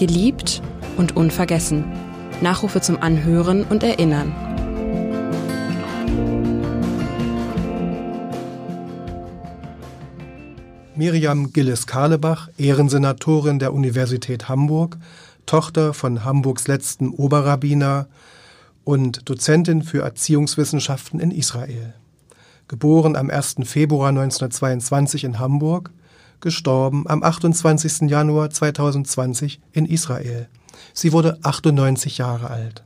Geliebt und unvergessen. Nachrufe zum Anhören und Erinnern. Miriam Gilles-Karlebach, Ehrensenatorin der Universität Hamburg, Tochter von Hamburgs letzten Oberrabbiner und Dozentin für Erziehungswissenschaften in Israel. Geboren am 1. Februar 1922 in Hamburg, gestorben am 28. Januar 2020 in Israel. Sie wurde 98 Jahre alt.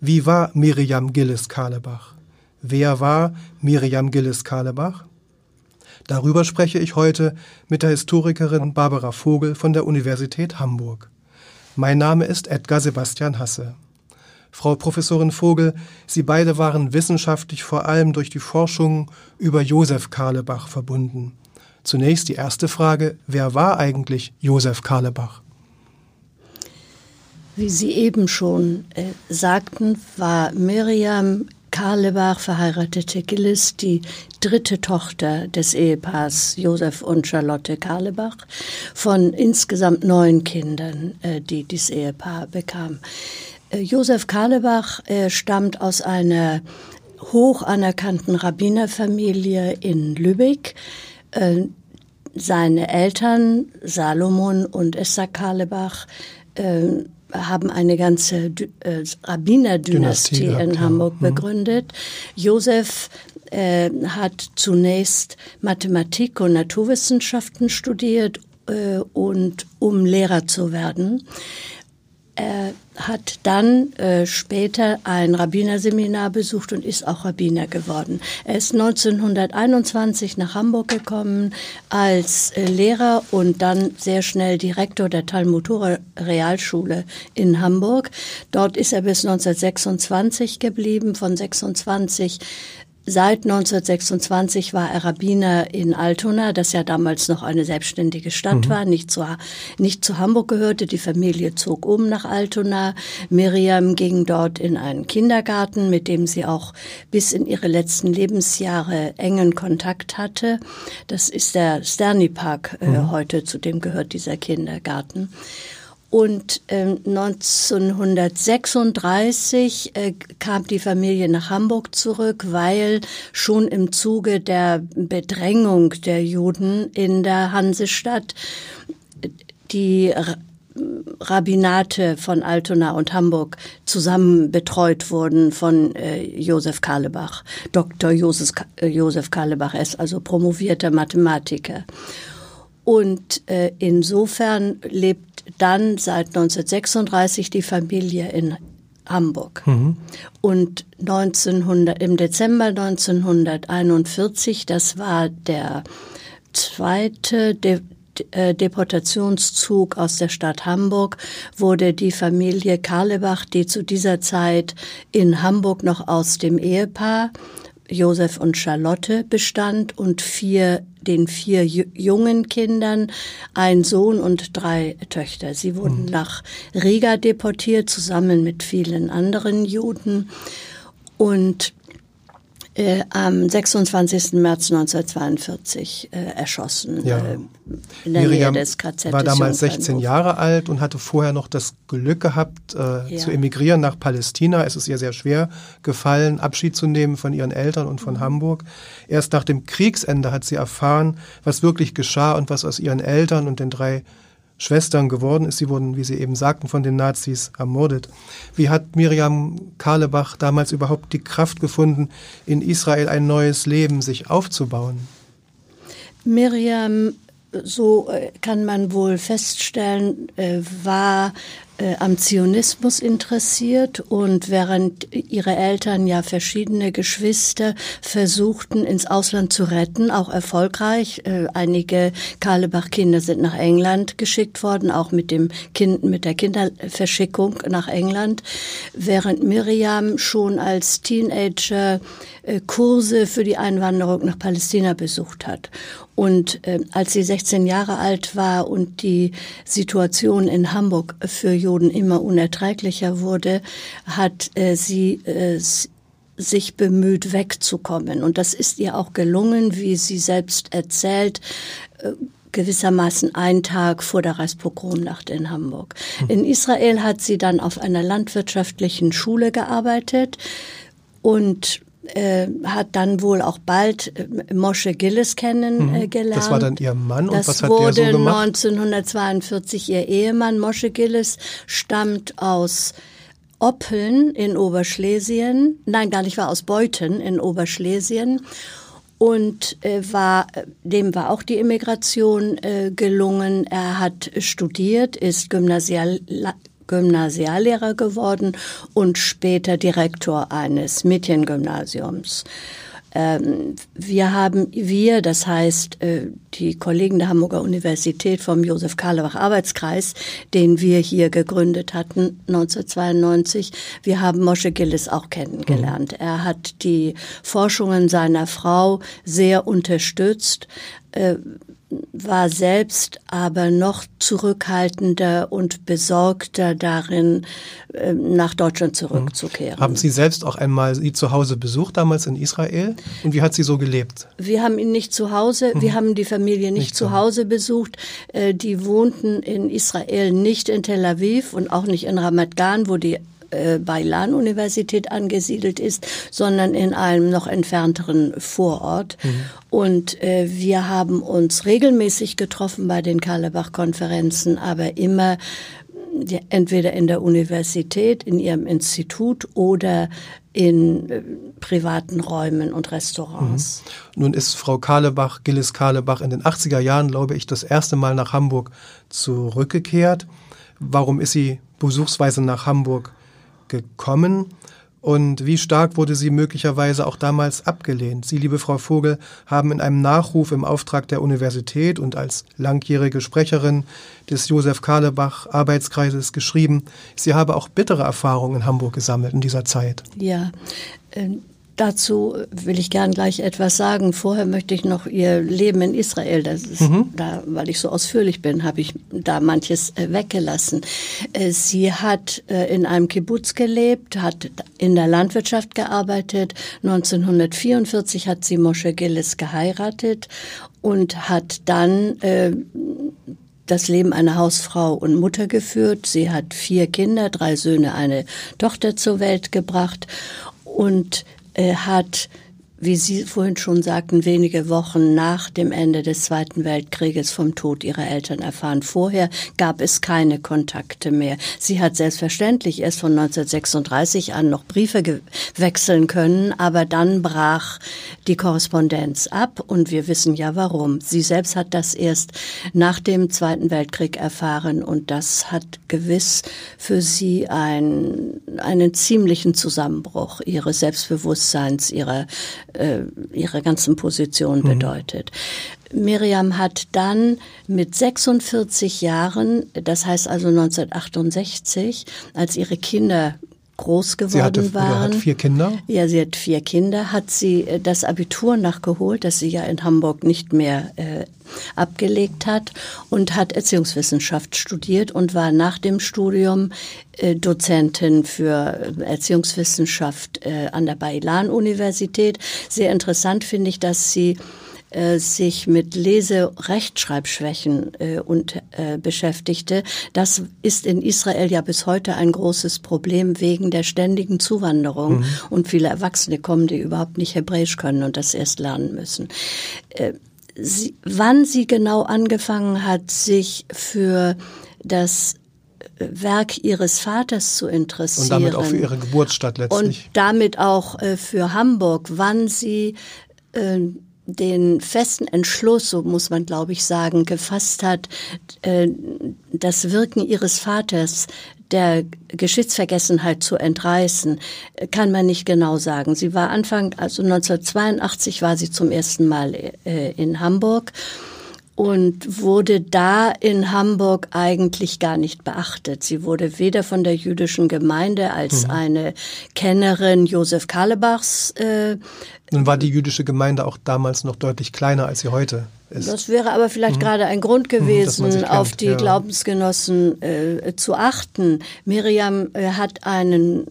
Wie war Miriam Gilles-Karlebach? Wer war Miriam Gilles-Karlebach? Darüber spreche ich heute mit der Historikerin Barbara Vogel von der Universität Hamburg. Mein Name ist Edgar Sebastian Hasse. Frau Professorin Vogel, Sie beide waren wissenschaftlich vor allem durch die Forschung über Josef Karlebach verbunden. Zunächst die erste Frage, wer war eigentlich Josef Karlebach? Wie Sie eben schon äh, sagten, war Miriam Karlebach, verheiratete Gillis, die dritte Tochter des Ehepaars Josef und Charlotte Karlebach von insgesamt neun Kindern, äh, die dieses Ehepaar bekam. Äh, Josef Karlebach äh, stammt aus einer hoch anerkannten Rabbinerfamilie in Lübeck. Äh, seine Eltern, Salomon und Esther Karlebach, haben eine ganze Rabbinerdynastie in Hamburg. Mhm. begründet. Josef äh, hat zunächst Mathematik und Naturwissenschaften studiert äh, und um Lehrer zu werden. Er hat dann äh, später ein Rabbinerseminar besucht und ist auch Rabbiner geworden. Er ist 1921 nach Hamburg gekommen als äh, Lehrer und dann sehr schnell Direktor der Talmudura Realschule in Hamburg. Dort ist er bis 1926 geblieben. Von 26 Seit 1926 war er Rabbiner in Altona, das ja damals noch eine selbstständige Stadt mhm. war, nicht zu, nicht zu Hamburg gehörte. Die Familie zog um nach Altona. Miriam ging dort in einen Kindergarten, mit dem sie auch bis in ihre letzten Lebensjahre engen Kontakt hatte. Das ist der Sterni Park äh, mhm. heute, zu dem gehört dieser Kindergarten. Und äh, 1936 äh, kam die Familie nach Hamburg zurück, weil schon im Zuge der Bedrängung der Juden in der Hansestadt die Rabbinate von Altona und Hamburg zusammen betreut wurden von äh, Josef Karlebach. Dr. Josef, äh, Josef Karlebach ist also promovierter Mathematiker. Und äh, insofern lebt dann seit 1936 die Familie in Hamburg. Mhm. Und 1900, im Dezember 1941, das war der zweite De äh, Deportationszug aus der Stadt Hamburg wurde die Familie Karlebach, die zu dieser Zeit in Hamburg noch aus dem Ehepaar Josef und Charlotte bestand und vier, den vier jungen Kindern, ein Sohn und drei Töchter. Sie wurden mhm. nach Riga deportiert, zusammen mit vielen anderen Juden. Und äh, am 26. März 1942 äh, erschossen. Ja. Äh, in der Miriam Nähe des KZ war damals 16 Jahre alt und hatte vorher noch das Glück gehabt, äh, ja. zu emigrieren nach Palästina. Es ist ihr sehr schwer gefallen, Abschied zu nehmen von ihren Eltern und von mhm. Hamburg. Erst nach dem Kriegsende hat sie erfahren, was wirklich geschah und was aus ihren Eltern und den drei Schwestern geworden ist. Sie wurden, wie Sie eben sagten, von den Nazis ermordet. Wie hat Miriam Karlebach damals überhaupt die Kraft gefunden, in Israel ein neues Leben sich aufzubauen? Miriam so äh, kann man wohl feststellen, äh, war am Zionismus interessiert und während ihre Eltern ja verschiedene Geschwister versuchten ins Ausland zu retten, auch erfolgreich. Einige Karlebach-Kinder sind nach England geschickt worden, auch mit dem Kind, mit der Kinderverschickung nach England, während Miriam schon als Teenager Kurse für die Einwanderung nach Palästina besucht hat. Und äh, als sie 16 Jahre alt war und die Situation in Hamburg für Juden immer unerträglicher wurde, hat äh, sie äh, sich bemüht, wegzukommen. Und das ist ihr auch gelungen, wie sie selbst erzählt. Äh, gewissermaßen einen Tag vor der Reichspogromnacht in Hamburg. In Israel hat sie dann auf einer landwirtschaftlichen Schule gearbeitet und äh, hat dann wohl auch bald äh, Moshe Gillis kennengelernt. Äh, das war dann ihr Mann und das was hat wurde der so gemacht? 1942 ihr Ehemann. Moshe Gillis stammt aus Oppeln in Oberschlesien, nein, gar nicht, war aus Beuthen in Oberschlesien und äh, war, dem war auch die Immigration äh, gelungen. Er hat studiert, ist Gymnasial, Gymnasiallehrer geworden und später Direktor eines Mädchengymnasiums. Ähm, wir haben, wir, das heißt äh, die Kollegen der Hamburger Universität vom Josef Karlebach Arbeitskreis, den wir hier gegründet hatten 1992, wir haben Mosche Gillis auch kennengelernt. Mhm. Er hat die Forschungen seiner Frau sehr unterstützt, äh, war selbst aber noch zurückhaltender und besorgter darin, ähm, nach Deutschland zurückzukehren. Haben Sie selbst auch einmal Sie zu Hause besucht, damals in Israel? Und wie hat sie so gelebt? Wir haben ihn nicht zu Hause, mhm. wir haben die Familie nicht, nicht zu Hause besucht. Äh, die wohnten in Israel nicht in Tel Aviv und auch nicht in Ramat Gan, wo die äh, Beilan-Universität angesiedelt ist, sondern in einem noch entfernteren Vorort. Mhm. Und äh, wir haben uns regelmäßig getroffen bei den Karlebach-Konferenzen, aber immer entweder in der Universität, in ihrem Institut oder in äh, privaten Räumen und Restaurants. Mhm. Nun ist Frau Karlebach, Gillis Karlebach in den 80er Jahren, glaube ich, das erste Mal nach Hamburg zurückgekehrt. Warum ist sie besuchsweise nach Hamburg gekommen? Und wie stark wurde sie möglicherweise auch damals abgelehnt? Sie, liebe Frau Vogel, haben in einem Nachruf im Auftrag der Universität und als langjährige Sprecherin des Josef Karlebach Arbeitskreises geschrieben, sie habe auch bittere Erfahrungen in Hamburg gesammelt in dieser Zeit. Ja, äh, Dazu will ich gern gleich etwas sagen. Vorher möchte ich noch ihr Leben in Israel, das ist mhm. da, weil ich so ausführlich bin, habe ich da manches äh, weggelassen. Äh, sie hat äh, in einem Kibbutz gelebt, hat in der Landwirtschaft gearbeitet. 1944 hat sie Moshe Gillis geheiratet und hat dann das Leben einer Hausfrau und Mutter geführt. Sie hat vier Kinder, drei Söhne, eine Tochter zur Welt gebracht und äh, hat wie Sie vorhin schon sagten, wenige Wochen nach dem Ende des Zweiten Weltkrieges vom Tod ihrer Eltern erfahren. Vorher gab es keine Kontakte mehr. Sie hat selbstverständlich erst von 1936 an noch Briefe wechseln können, aber dann brach die Korrespondenz ab und wir wissen ja warum. Sie selbst hat das erst nach dem Zweiten Weltkrieg erfahren und das hat gewiss für sie ein, einen ziemlichen Zusammenbruch ihres Selbstbewusstseins, ihrer äh, ihre ganzen Position mhm. bedeutet. Miriam hat dann mit 46 Jahren, das heißt also 1968, als ihre Kinder groß geworden sie hatte, waren. Hat vier Kinder? Ja, sie hat vier Kinder. Hat sie äh, das Abitur nachgeholt, das sie ja in Hamburg nicht mehr äh, abgelegt hat und hat Erziehungswissenschaft studiert und war nach dem Studium äh, Dozentin für äh, Erziehungswissenschaft äh, an der Bailan-Universität. Sehr interessant finde ich, dass sie äh, sich mit Lese-Rechtschreibschwächen äh, und, äh, beschäftigte. Das ist in Israel ja bis heute ein großes Problem wegen der ständigen Zuwanderung. Mhm. Und viele Erwachsene kommen, die überhaupt nicht Hebräisch können und das erst lernen müssen. Äh, sie, wann sie genau angefangen hat, sich für das äh, Werk ihres Vaters zu interessieren. Und damit auch für ihre Geburtsstadt letztlich. Und damit auch äh, für Hamburg, wann sie äh, den festen Entschluss, so muss man glaube ich sagen, gefasst hat, äh, das Wirken ihres Vaters der Geschichtsvergessenheit zu entreißen, kann man nicht genau sagen. Sie war Anfang, also 1982 war sie zum ersten Mal äh, in Hamburg und wurde da in Hamburg eigentlich gar nicht beachtet. Sie wurde weder von der jüdischen Gemeinde als mhm. eine Kennerin Josef Karlebachs. Äh, Nun war die jüdische Gemeinde auch damals noch deutlich kleiner, als sie heute ist. Das wäre aber vielleicht mhm. gerade ein Grund mhm, gewesen, mhm, kennt, auf die ja. Glaubensgenossen äh, zu achten. Miriam äh, hat einen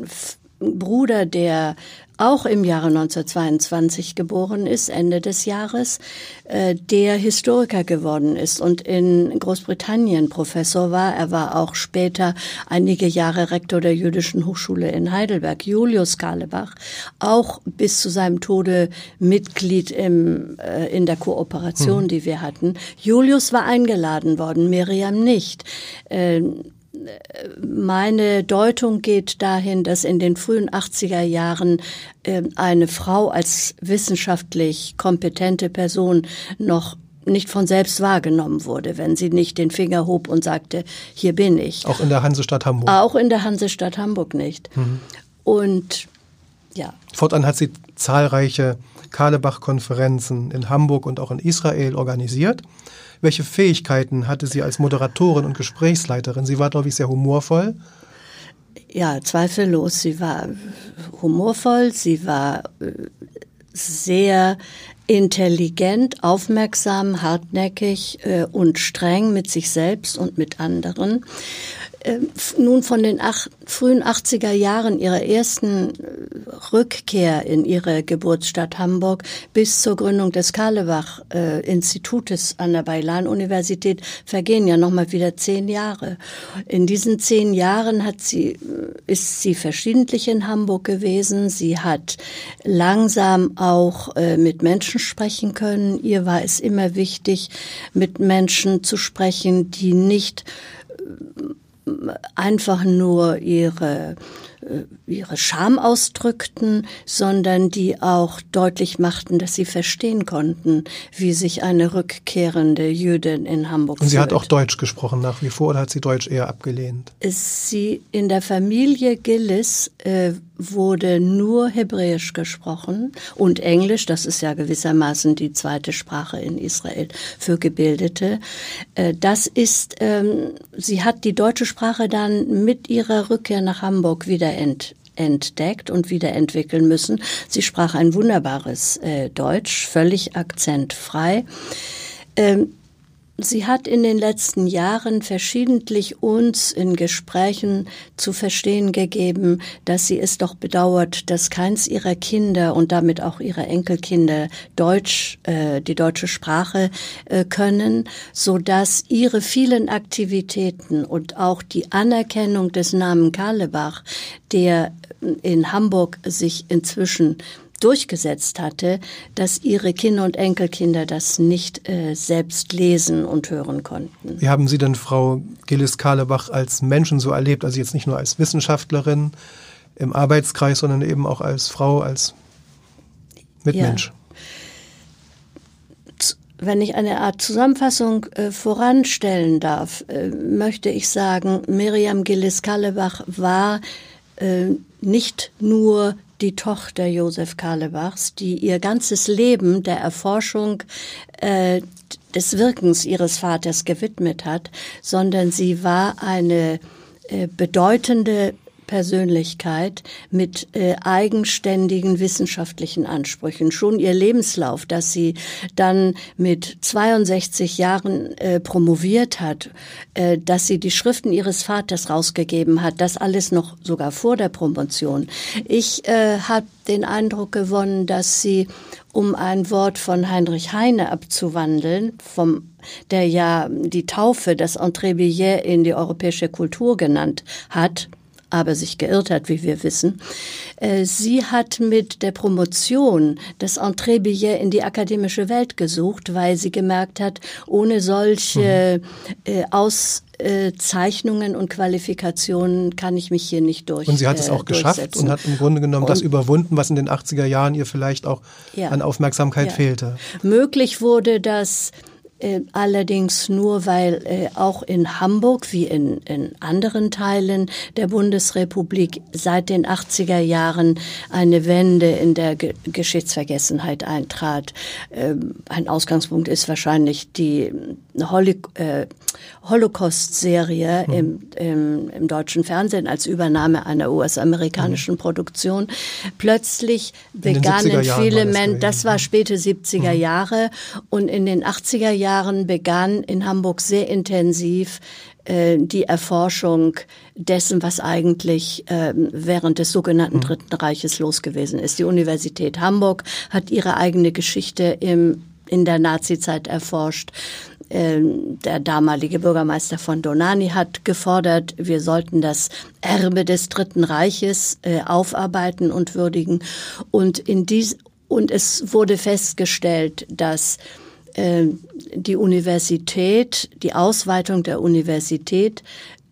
Bruder, der auch im Jahre 1922 geboren ist, Ende des Jahres, äh, der Historiker geworden ist und in Großbritannien Professor war. Er war auch später einige Jahre Rektor der Jüdischen Hochschule in Heidelberg. Julius Karlebach, auch bis zu seinem Tode Mitglied im, äh, in der Kooperation, hm. die wir hatten. Julius war eingeladen worden, Miriam nicht. Ähm, meine Deutung geht dahin, dass in den frühen 80er Jahren äh, eine Frau als wissenschaftlich kompetente Person noch nicht von selbst wahrgenommen wurde, wenn sie nicht den Finger hob und sagte, hier bin ich. Auch in der Hansestadt Hamburg. Auch in der Hansestadt Hamburg nicht. Mhm. Und ja. Fortan hat sie zahlreiche Karlebach-Konferenzen in Hamburg und auch in Israel organisiert. Welche Fähigkeiten hatte sie als Moderatorin und Gesprächsleiterin? Sie war, glaube ich, sehr humorvoll. Ja, zweifellos. Sie war humorvoll, sie war äh, sehr intelligent, aufmerksam, hartnäckig äh, und streng mit sich selbst und mit anderen. Äh, nun von den ach, frühen 80er Jahren ihrer ersten äh, Rückkehr in ihre Geburtsstadt Hamburg bis zur Gründung des Karlebach äh, Institutes an der Beilan-Universität vergehen ja nochmal wieder zehn Jahre. In diesen zehn Jahren hat sie, äh, ist sie verschiedentlich in Hamburg gewesen. Sie hat langsam auch äh, mit Menschen sprechen können. Ihr war es immer wichtig, mit Menschen zu sprechen, die nicht einfach nur ihre ihre Scham ausdrückten, sondern die auch deutlich machten, dass sie verstehen konnten, wie sich eine rückkehrende Jüdin in Hamburg Und sie fühlt. hat auch Deutsch gesprochen nach wie vor oder hat sie Deutsch eher abgelehnt? Sie in der Familie Gillis äh, wurde nur Hebräisch gesprochen und Englisch, das ist ja gewissermaßen die zweite Sprache in Israel für Gebildete. Äh, das ist, ähm, sie hat die deutsche Sprache dann mit ihrer Rückkehr nach Hamburg wieder ent, entdeckt und wiederentwickeln müssen. Sie sprach ein wunderbares äh, Deutsch, völlig akzentfrei. Ähm, Sie hat in den letzten Jahren verschiedentlich uns in Gesprächen zu verstehen gegeben, dass sie es doch bedauert, dass keins ihrer Kinder und damit auch ihre Enkelkinder Deutsch, äh, die deutsche Sprache äh, können, so dass ihre vielen Aktivitäten und auch die Anerkennung des Namen Karlebach, der in Hamburg sich inzwischen durchgesetzt hatte, dass ihre Kinder und Enkelkinder das nicht äh, selbst lesen und hören konnten. Wie haben Sie denn Frau Gillis-Karlebach als Menschen so erlebt? Also jetzt nicht nur als Wissenschaftlerin im Arbeitskreis, sondern eben auch als Frau, als Mitmensch. Ja. Wenn ich eine Art Zusammenfassung äh, voranstellen darf, äh, möchte ich sagen, Miriam Gillis-Karlebach war äh, nicht nur die Tochter Josef Karlebachs, die ihr ganzes Leben der Erforschung äh, des Wirkens ihres Vaters gewidmet hat, sondern sie war eine äh, bedeutende Persönlichkeit mit äh, eigenständigen wissenschaftlichen Ansprüchen. Schon ihr Lebenslauf, dass sie dann mit 62 Jahren äh, promoviert hat, äh, dass sie die Schriften ihres Vaters rausgegeben hat, das alles noch sogar vor der Promotion. Ich äh, habe den Eindruck gewonnen, dass sie, um ein Wort von Heinrich Heine abzuwandeln, vom der ja die Taufe, das Entrée Billet in die europäische Kultur genannt hat, aber sich geirrt hat, wie wir wissen. Äh, sie hat mit der Promotion das Entreebillet in die akademische Welt gesucht, weil sie gemerkt hat, ohne solche mhm. Auszeichnungen und Qualifikationen kann ich mich hier nicht durch. Und sie hat es auch geschafft und hat im Grunde genommen und das überwunden, was in den 80er Jahren ihr vielleicht auch ja, an Aufmerksamkeit ja. fehlte. Möglich wurde das äh, allerdings nur, weil äh, auch in Hamburg wie in, in anderen Teilen der Bundesrepublik seit den 80er Jahren eine Wende in der Ge Geschichtsvergessenheit eintrat. Ähm, ein Ausgangspunkt ist wahrscheinlich die Holi äh, Holocaust-Serie mhm. im, im, im, deutschen Fernsehen als Übernahme einer US-amerikanischen mhm. Produktion. Plötzlich begannen viele Menschen, das war späte 70er mhm. Jahre und in den 80er Jahren begann in Hamburg sehr intensiv äh, die Erforschung dessen, was eigentlich äh, während des sogenannten mhm. Dritten Reiches los gewesen ist. Die Universität Hamburg hat ihre eigene Geschichte im, in der Nazizeit erforscht. Ähm, der damalige Bürgermeister von Donani hat gefordert, wir sollten das Erbe des Dritten Reiches äh, aufarbeiten und würdigen. Und in dies, und es wurde festgestellt, dass äh, die Universität, die Ausweitung der Universität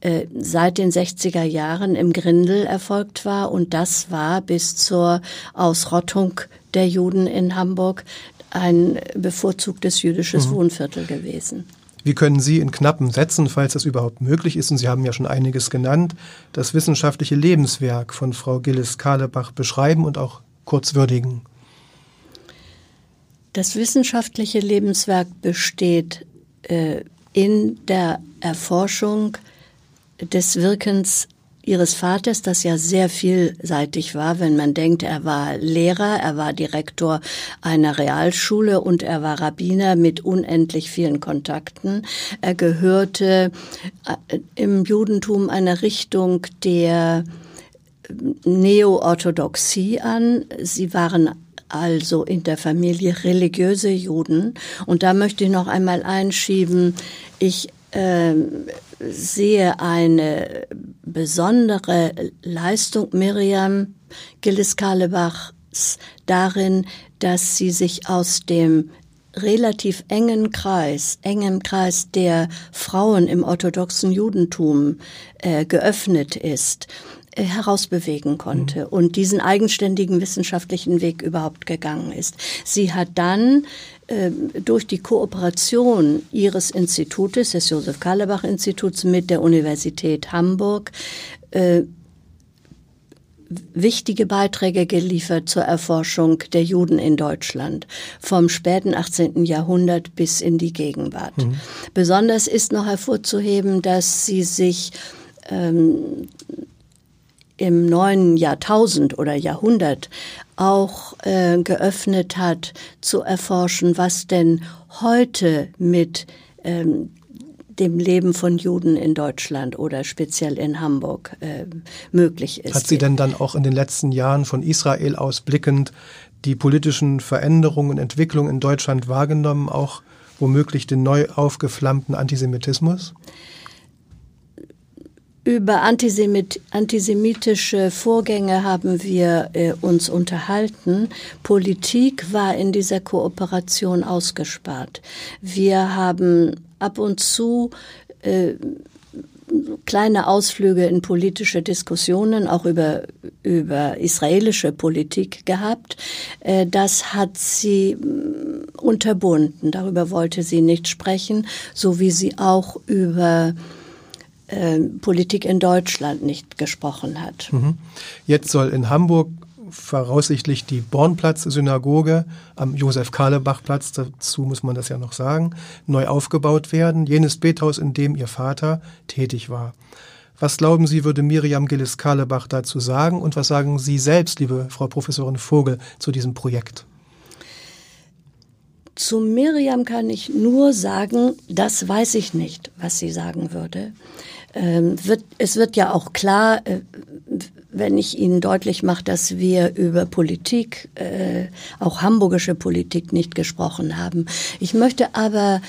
äh, seit den 60er Jahren im Grindel erfolgt war und das war bis zur Ausrottung der Juden in Hamburg ein bevorzugtes jüdisches mhm. Wohnviertel gewesen. Wie können Sie in knappen Sätzen, falls das überhaupt möglich ist, und Sie haben ja schon einiges genannt, das wissenschaftliche Lebenswerk von Frau Gillis-Kahlebach beschreiben und auch kurz würdigen? Das wissenschaftliche Lebenswerk besteht äh, in der Erforschung des Wirkens ihres Vaters, das ja sehr vielseitig war, wenn man denkt, er war Lehrer, er war Direktor einer Realschule und er war Rabbiner mit unendlich vielen Kontakten. Er gehörte äh, im Judentum einer Richtung der Neo-Orthodoxie an. Sie waren also in der Familie religiöse Juden. Und da möchte ich noch einmal einschieben, ich äh, sehe eine besondere Leistung Miriam Gillis-Karlebachs darin, dass sie sich aus dem relativ engen Kreis, engem Kreis der Frauen im orthodoxen Judentum äh, geöffnet ist, herausbewegen konnte mhm. und diesen eigenständigen wissenschaftlichen Weg überhaupt gegangen ist. Sie hat dann ähm, durch die Kooperation ihres Institutes, des Josef Karlebach Instituts mit der Universität Hamburg, äh, wichtige Beiträge geliefert zur Erforschung der Juden in Deutschland vom späten 18. Jahrhundert bis in die Gegenwart. Mhm. Besonders ist noch hervorzuheben, dass sie sich ähm, im neuen Jahrtausend oder Jahrhundert auch äh, geöffnet hat, zu erforschen, was denn heute mit ähm, dem Leben von Juden in Deutschland oder speziell in Hamburg äh, möglich ist. Hat sie denn dann auch in den letzten Jahren von Israel aus blickend die politischen Veränderungen und Entwicklungen in Deutschland wahrgenommen, auch womöglich den neu aufgeflammten Antisemitismus? Über Antisemit antisemitische Vorgänge haben wir äh, uns unterhalten. Politik war in dieser Kooperation ausgespart. Wir haben ab und zu äh, kleine Ausflüge in politische Diskussionen, auch über, über israelische Politik gehabt. Äh, das hat sie mm, unterbunden. Darüber wollte sie nicht sprechen, so wie sie auch über äh, Politik in Deutschland nicht gesprochen hat. Mhm. Jetzt soll in Hamburg voraussichtlich die Bornplatz-Synagoge am Josef-Karlebach-Platz, dazu muss man das ja noch sagen, neu aufgebaut werden. Jenes Bethaus, in dem ihr Vater tätig war. Was glauben Sie, würde Miriam Gillis-Karlebach dazu sagen? Und was sagen Sie selbst, liebe Frau Professorin Vogel, zu diesem Projekt? Zu Miriam kann ich nur sagen, das weiß ich nicht, was sie sagen würde. Ähm, wird, es wird ja auch klar, äh, wenn ich Ihnen deutlich mache, dass wir über Politik, äh, auch hamburgische Politik, nicht gesprochen haben. Ich möchte aber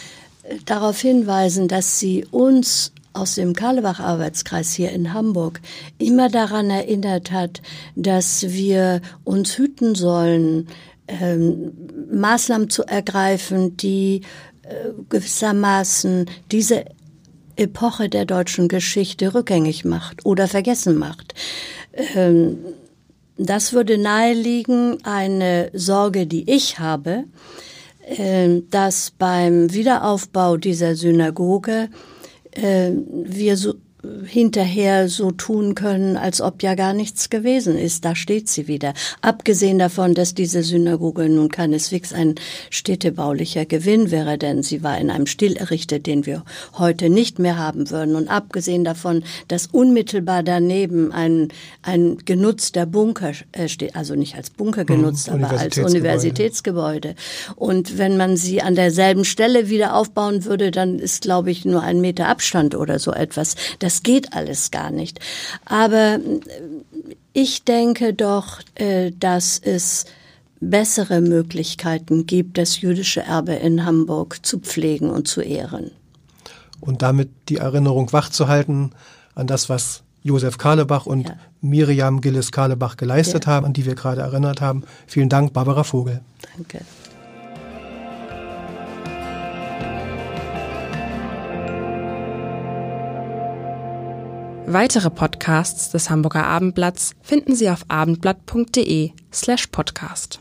äh, darauf hinweisen, dass Sie uns aus dem Karlebach-Arbeitskreis hier in Hamburg immer daran erinnert hat, dass wir uns hüten sollen, ähm, Maßnahmen zu ergreifen, die äh, gewissermaßen diese Epoche der deutschen Geschichte rückgängig macht oder vergessen macht. Ähm, das würde naheliegen, eine Sorge, die ich habe, äh, dass beim Wiederaufbau dieser Synagoge äh, wir so hinterher so tun können, als ob ja gar nichts gewesen ist. Da steht sie wieder. Abgesehen davon, dass diese Synagoge nun keineswegs ein städtebaulicher Gewinn wäre, denn sie war in einem Stil errichtet, den wir heute nicht mehr haben würden. Und abgesehen davon, dass unmittelbar daneben ein, ein genutzter Bunker äh, steht, also nicht als Bunker hm, genutzt, hm, aber als Universitätsgebäude. Und wenn man sie an derselben Stelle wieder aufbauen würde, dann ist, glaube ich, nur ein Meter Abstand oder so etwas. Das das geht alles gar nicht. Aber äh, ich denke doch, äh, dass es bessere Möglichkeiten gibt, das jüdische Erbe in Hamburg zu pflegen und zu ehren. Und damit die Erinnerung wachzuhalten an das, was Josef Karlebach und ja. Miriam Gilles Karlebach geleistet ja. haben, an die wir gerade erinnert haben. Vielen Dank, Barbara Vogel. Danke. Weitere Podcasts des Hamburger Abendblatts finden Sie auf abendblatt.de slash podcast.